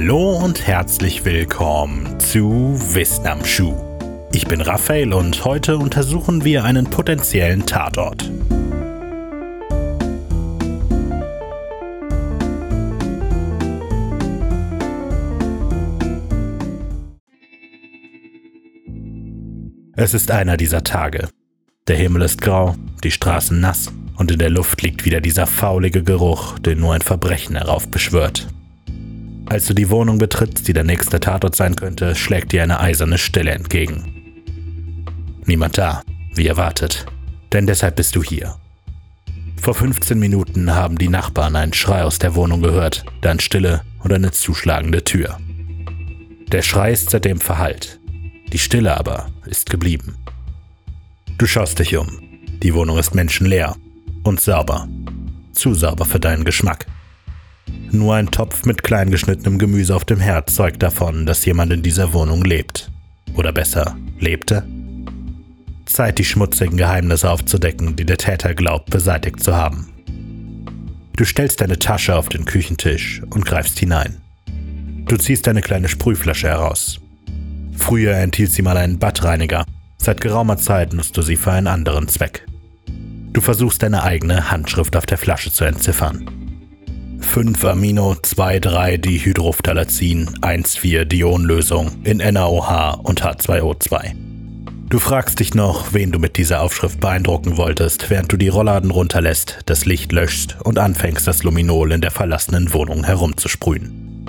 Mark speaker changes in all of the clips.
Speaker 1: Hallo und herzlich willkommen zu Wissen am Schuh. Ich bin Raphael und heute untersuchen wir einen potenziellen Tatort. Es ist einer dieser Tage. Der Himmel ist grau, die Straßen nass und in der Luft liegt wieder dieser faulige Geruch, den nur ein Verbrechen heraufbeschwört. Als du die Wohnung betrittst, die der nächste Tatort sein könnte, schlägt dir eine eiserne Stille entgegen. Niemand da, wie erwartet. Denn deshalb bist du hier. Vor 15 Minuten haben die Nachbarn einen Schrei aus der Wohnung gehört, dann Stille und eine zuschlagende Tür. Der Schrei ist seitdem verhallt. Die Stille aber ist geblieben. Du schaust dich um. Die Wohnung ist menschenleer und sauber. Zu sauber für deinen Geschmack. Nur ein Topf mit klein geschnittenem Gemüse auf dem Herd zeugt davon, dass jemand in dieser Wohnung lebt. Oder besser, lebte? Zeit, die schmutzigen Geheimnisse aufzudecken, die der Täter glaubt, beseitigt zu haben. Du stellst deine Tasche auf den Küchentisch und greifst hinein. Du ziehst deine kleine Sprühflasche heraus. Früher enthielt sie mal einen Badreiniger, seit geraumer Zeit nutzt du sie für einen anderen Zweck. Du versuchst deine eigene Handschrift auf der Flasche zu entziffern. 5-Amino-2,3-Dihydrophthalazin 1,4-Dionlösung in NaOH und H2O2. Du fragst dich noch, wen du mit dieser Aufschrift beeindrucken wolltest, während du die Rollladen runterlässt, das Licht löschst und anfängst, das Luminol in der verlassenen Wohnung herumzusprühen.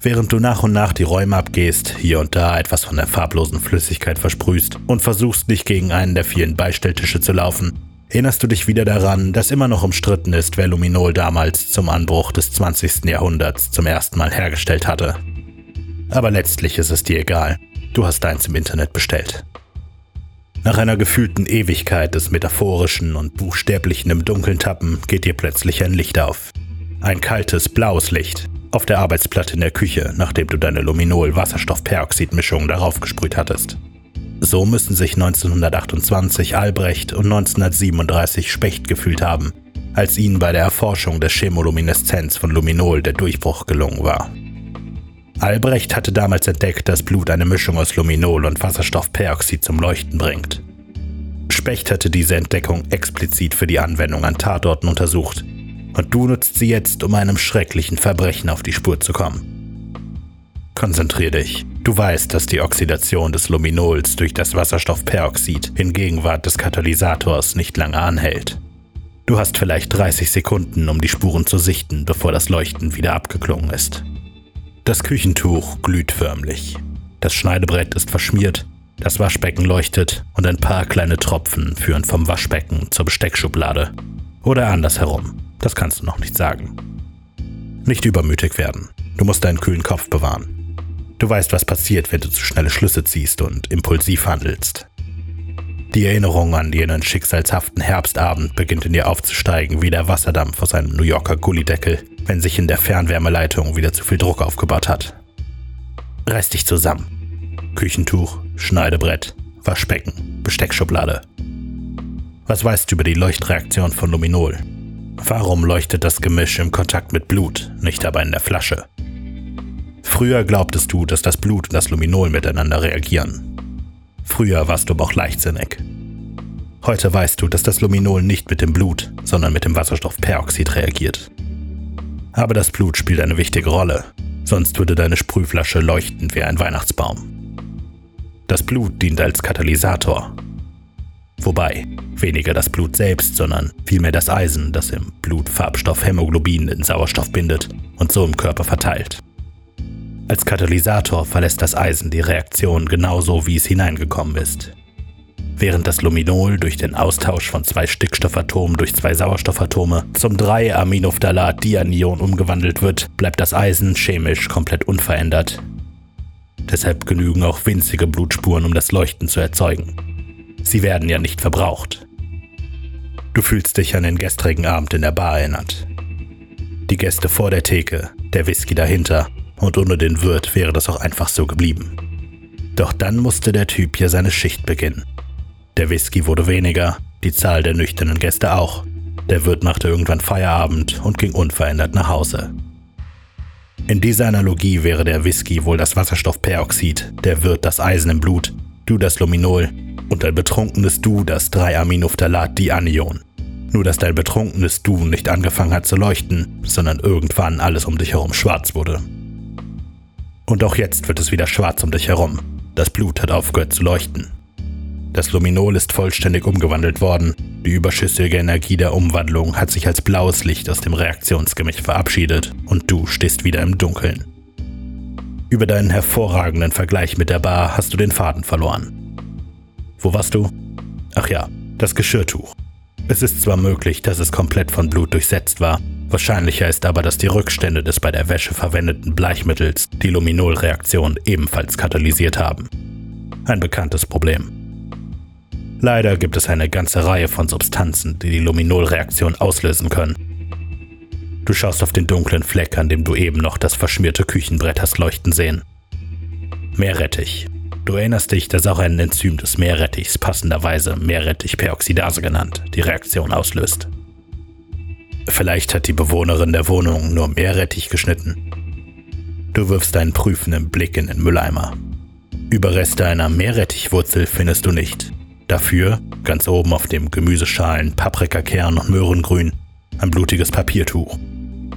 Speaker 1: Während du nach und nach die Räume abgehst, hier und da etwas von der farblosen Flüssigkeit versprühst und versuchst nicht gegen einen der vielen Beistelltische zu laufen, erinnerst du dich wieder daran, dass immer noch umstritten ist, wer Luminol damals zum Anbruch des 20. Jahrhunderts zum ersten Mal hergestellt hatte. Aber letztlich ist es dir egal. Du hast eins im Internet bestellt. Nach einer gefühlten Ewigkeit des metaphorischen und buchstäblichen im Dunkeln tappen geht dir plötzlich ein Licht auf. Ein kaltes, blaues Licht auf der Arbeitsplatte in der Küche, nachdem du deine Luminol-Wasserstoffperoxid-Mischung darauf gesprüht hattest. So müssen sich 1928 Albrecht und 1937 Specht gefühlt haben, als ihnen bei der Erforschung der Chemolumineszenz von Luminol der Durchbruch gelungen war. Albrecht hatte damals entdeckt, dass Blut eine Mischung aus Luminol und Wasserstoffperoxid zum Leuchten bringt. Specht hatte diese Entdeckung explizit für die Anwendung an Tatorten untersucht und du nutzt sie jetzt, um einem schrecklichen Verbrechen auf die Spur zu kommen. Konzentrier dich. Du weißt, dass die Oxidation des Luminols durch das Wasserstoffperoxid in Gegenwart des Katalysators nicht lange anhält. Du hast vielleicht 30 Sekunden, um die Spuren zu sichten, bevor das Leuchten wieder abgeklungen ist. Das Küchentuch glüht förmlich. Das Schneidebrett ist verschmiert, das Waschbecken leuchtet und ein paar kleine Tropfen führen vom Waschbecken zur Besteckschublade. Oder andersherum, das kannst du noch nicht sagen. Nicht übermütig werden. Du musst deinen kühlen Kopf bewahren. Du weißt, was passiert, wenn du zu schnelle Schlüsse ziehst und impulsiv handelst. Die Erinnerung an jenen schicksalshaften Herbstabend beginnt in dir aufzusteigen wie der Wasserdampf aus einem New Yorker Gullideckel, wenn sich in der Fernwärmeleitung wieder zu viel Druck aufgebaut hat. Reiß dich zusammen. Küchentuch, Schneidebrett, Waschbecken, Besteckschublade. Was weißt du über die Leuchtreaktion von Luminol? Warum leuchtet das Gemisch im Kontakt mit Blut, nicht aber in der Flasche? Früher glaubtest du, dass das Blut und das Luminol miteinander reagieren. Früher warst du aber auch leichtsinnig. Heute weißt du, dass das Luminol nicht mit dem Blut, sondern mit dem Wasserstoffperoxid reagiert. Aber das Blut spielt eine wichtige Rolle, sonst würde deine Sprühflasche leuchten wie ein Weihnachtsbaum. Das Blut dient als Katalysator. Wobei, weniger das Blut selbst, sondern vielmehr das Eisen, das im Blut Farbstoff Hämoglobin in Sauerstoff bindet und so im Körper verteilt. Als Katalysator verlässt das Eisen die Reaktion genauso, wie es hineingekommen ist. Während das Luminol durch den Austausch von zwei Stickstoffatomen durch zwei Sauerstoffatome zum 3-Aminophthalat-Dianion umgewandelt wird, bleibt das Eisen chemisch komplett unverändert. Deshalb genügen auch winzige Blutspuren, um das Leuchten zu erzeugen. Sie werden ja nicht verbraucht. Du fühlst dich an den gestrigen Abend in der Bar erinnert. Die Gäste vor der Theke, der Whisky dahinter und ohne den Wirt wäre das auch einfach so geblieben. Doch dann musste der Typ hier seine Schicht beginnen. Der Whisky wurde weniger, die Zahl der nüchternen Gäste auch. Der Wirt machte irgendwann Feierabend und ging unverändert nach Hause. In dieser Analogie wäre der Whisky wohl das Wasserstoffperoxid, der Wirt das Eisen im Blut, du das Luminol und dein betrunkenes Du das 3-Aminophthalat-Dianion. Nur dass dein betrunkenes Du nicht angefangen hat zu leuchten, sondern irgendwann alles um dich herum schwarz wurde. Und auch jetzt wird es wieder schwarz um dich herum. Das Blut hat aufgehört zu leuchten. Das Luminol ist vollständig umgewandelt worden. Die überschüssige Energie der Umwandlung hat sich als blaues Licht aus dem Reaktionsgemisch verabschiedet und du stehst wieder im Dunkeln. Über deinen hervorragenden Vergleich mit der Bar hast du den Faden verloren. Wo warst du? Ach ja, das Geschirrtuch. Es ist zwar möglich, dass es komplett von Blut durchsetzt war, wahrscheinlicher ist aber, dass die Rückstände des bei der Wäsche verwendeten Bleichmittels die Luminolreaktion ebenfalls katalysiert haben. Ein bekanntes Problem. Leider gibt es eine ganze Reihe von Substanzen, die die Luminolreaktion auslösen können. Du schaust auf den dunklen Fleck, an dem du eben noch das verschmierte Küchenbrett hast leuchten sehen. Meerrettich. Du erinnerst dich, dass auch ein Enzym des Meerrettichs passenderweise Meerrettichperoxidase genannt die Reaktion auslöst. Vielleicht hat die Bewohnerin der Wohnung nur Meerrettich geschnitten. Du wirfst einen prüfenden Blick in den Mülleimer. Überreste einer Meerrettichwurzel findest du nicht. Dafür, ganz oben auf dem Gemüseschalen, Paprikakern und Möhrengrün, ein blutiges Papiertuch.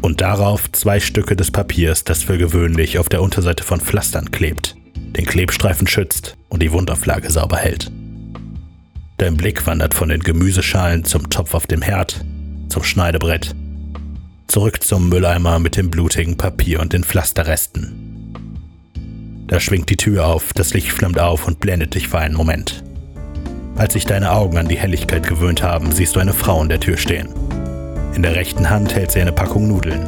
Speaker 1: Und darauf zwei Stücke des Papiers, das für gewöhnlich auf der Unterseite von Pflastern klebt den Klebstreifen schützt und die Wundauflage sauber hält. Dein Blick wandert von den Gemüseschalen zum Topf auf dem Herd, zum Schneidebrett, zurück zum Mülleimer mit dem blutigen Papier und den Pflasterresten. Da schwingt die Tür auf, das Licht flammt auf und blendet dich für einen Moment. Als sich deine Augen an die Helligkeit gewöhnt haben, siehst du eine Frau in der Tür stehen. In der rechten Hand hält sie eine Packung Nudeln.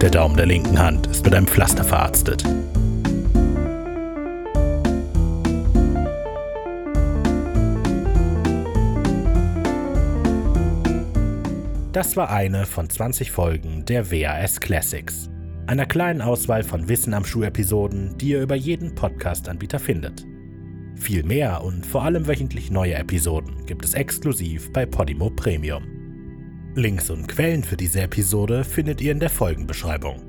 Speaker 1: Der Daumen der linken Hand ist mit einem Pflaster verarztet. Das war eine von 20 Folgen der WAS Classics, einer kleinen Auswahl von Wissen am Schuh-Episoden, die ihr über jeden Podcast-Anbieter findet. Viel mehr und vor allem wöchentlich neue Episoden gibt es exklusiv bei Podimo Premium. Links und Quellen für diese Episode findet ihr in der Folgenbeschreibung.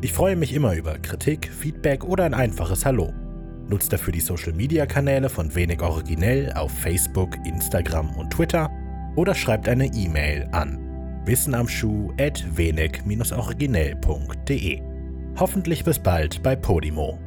Speaker 1: Ich freue mich immer über Kritik, Feedback oder ein einfaches Hallo. Nutzt dafür die Social-Media-Kanäle von Wenig Originell auf Facebook, Instagram und Twitter – oder schreibt eine E-Mail an wissenamschuh.wenig-originell.de. Hoffentlich bis bald bei Podimo.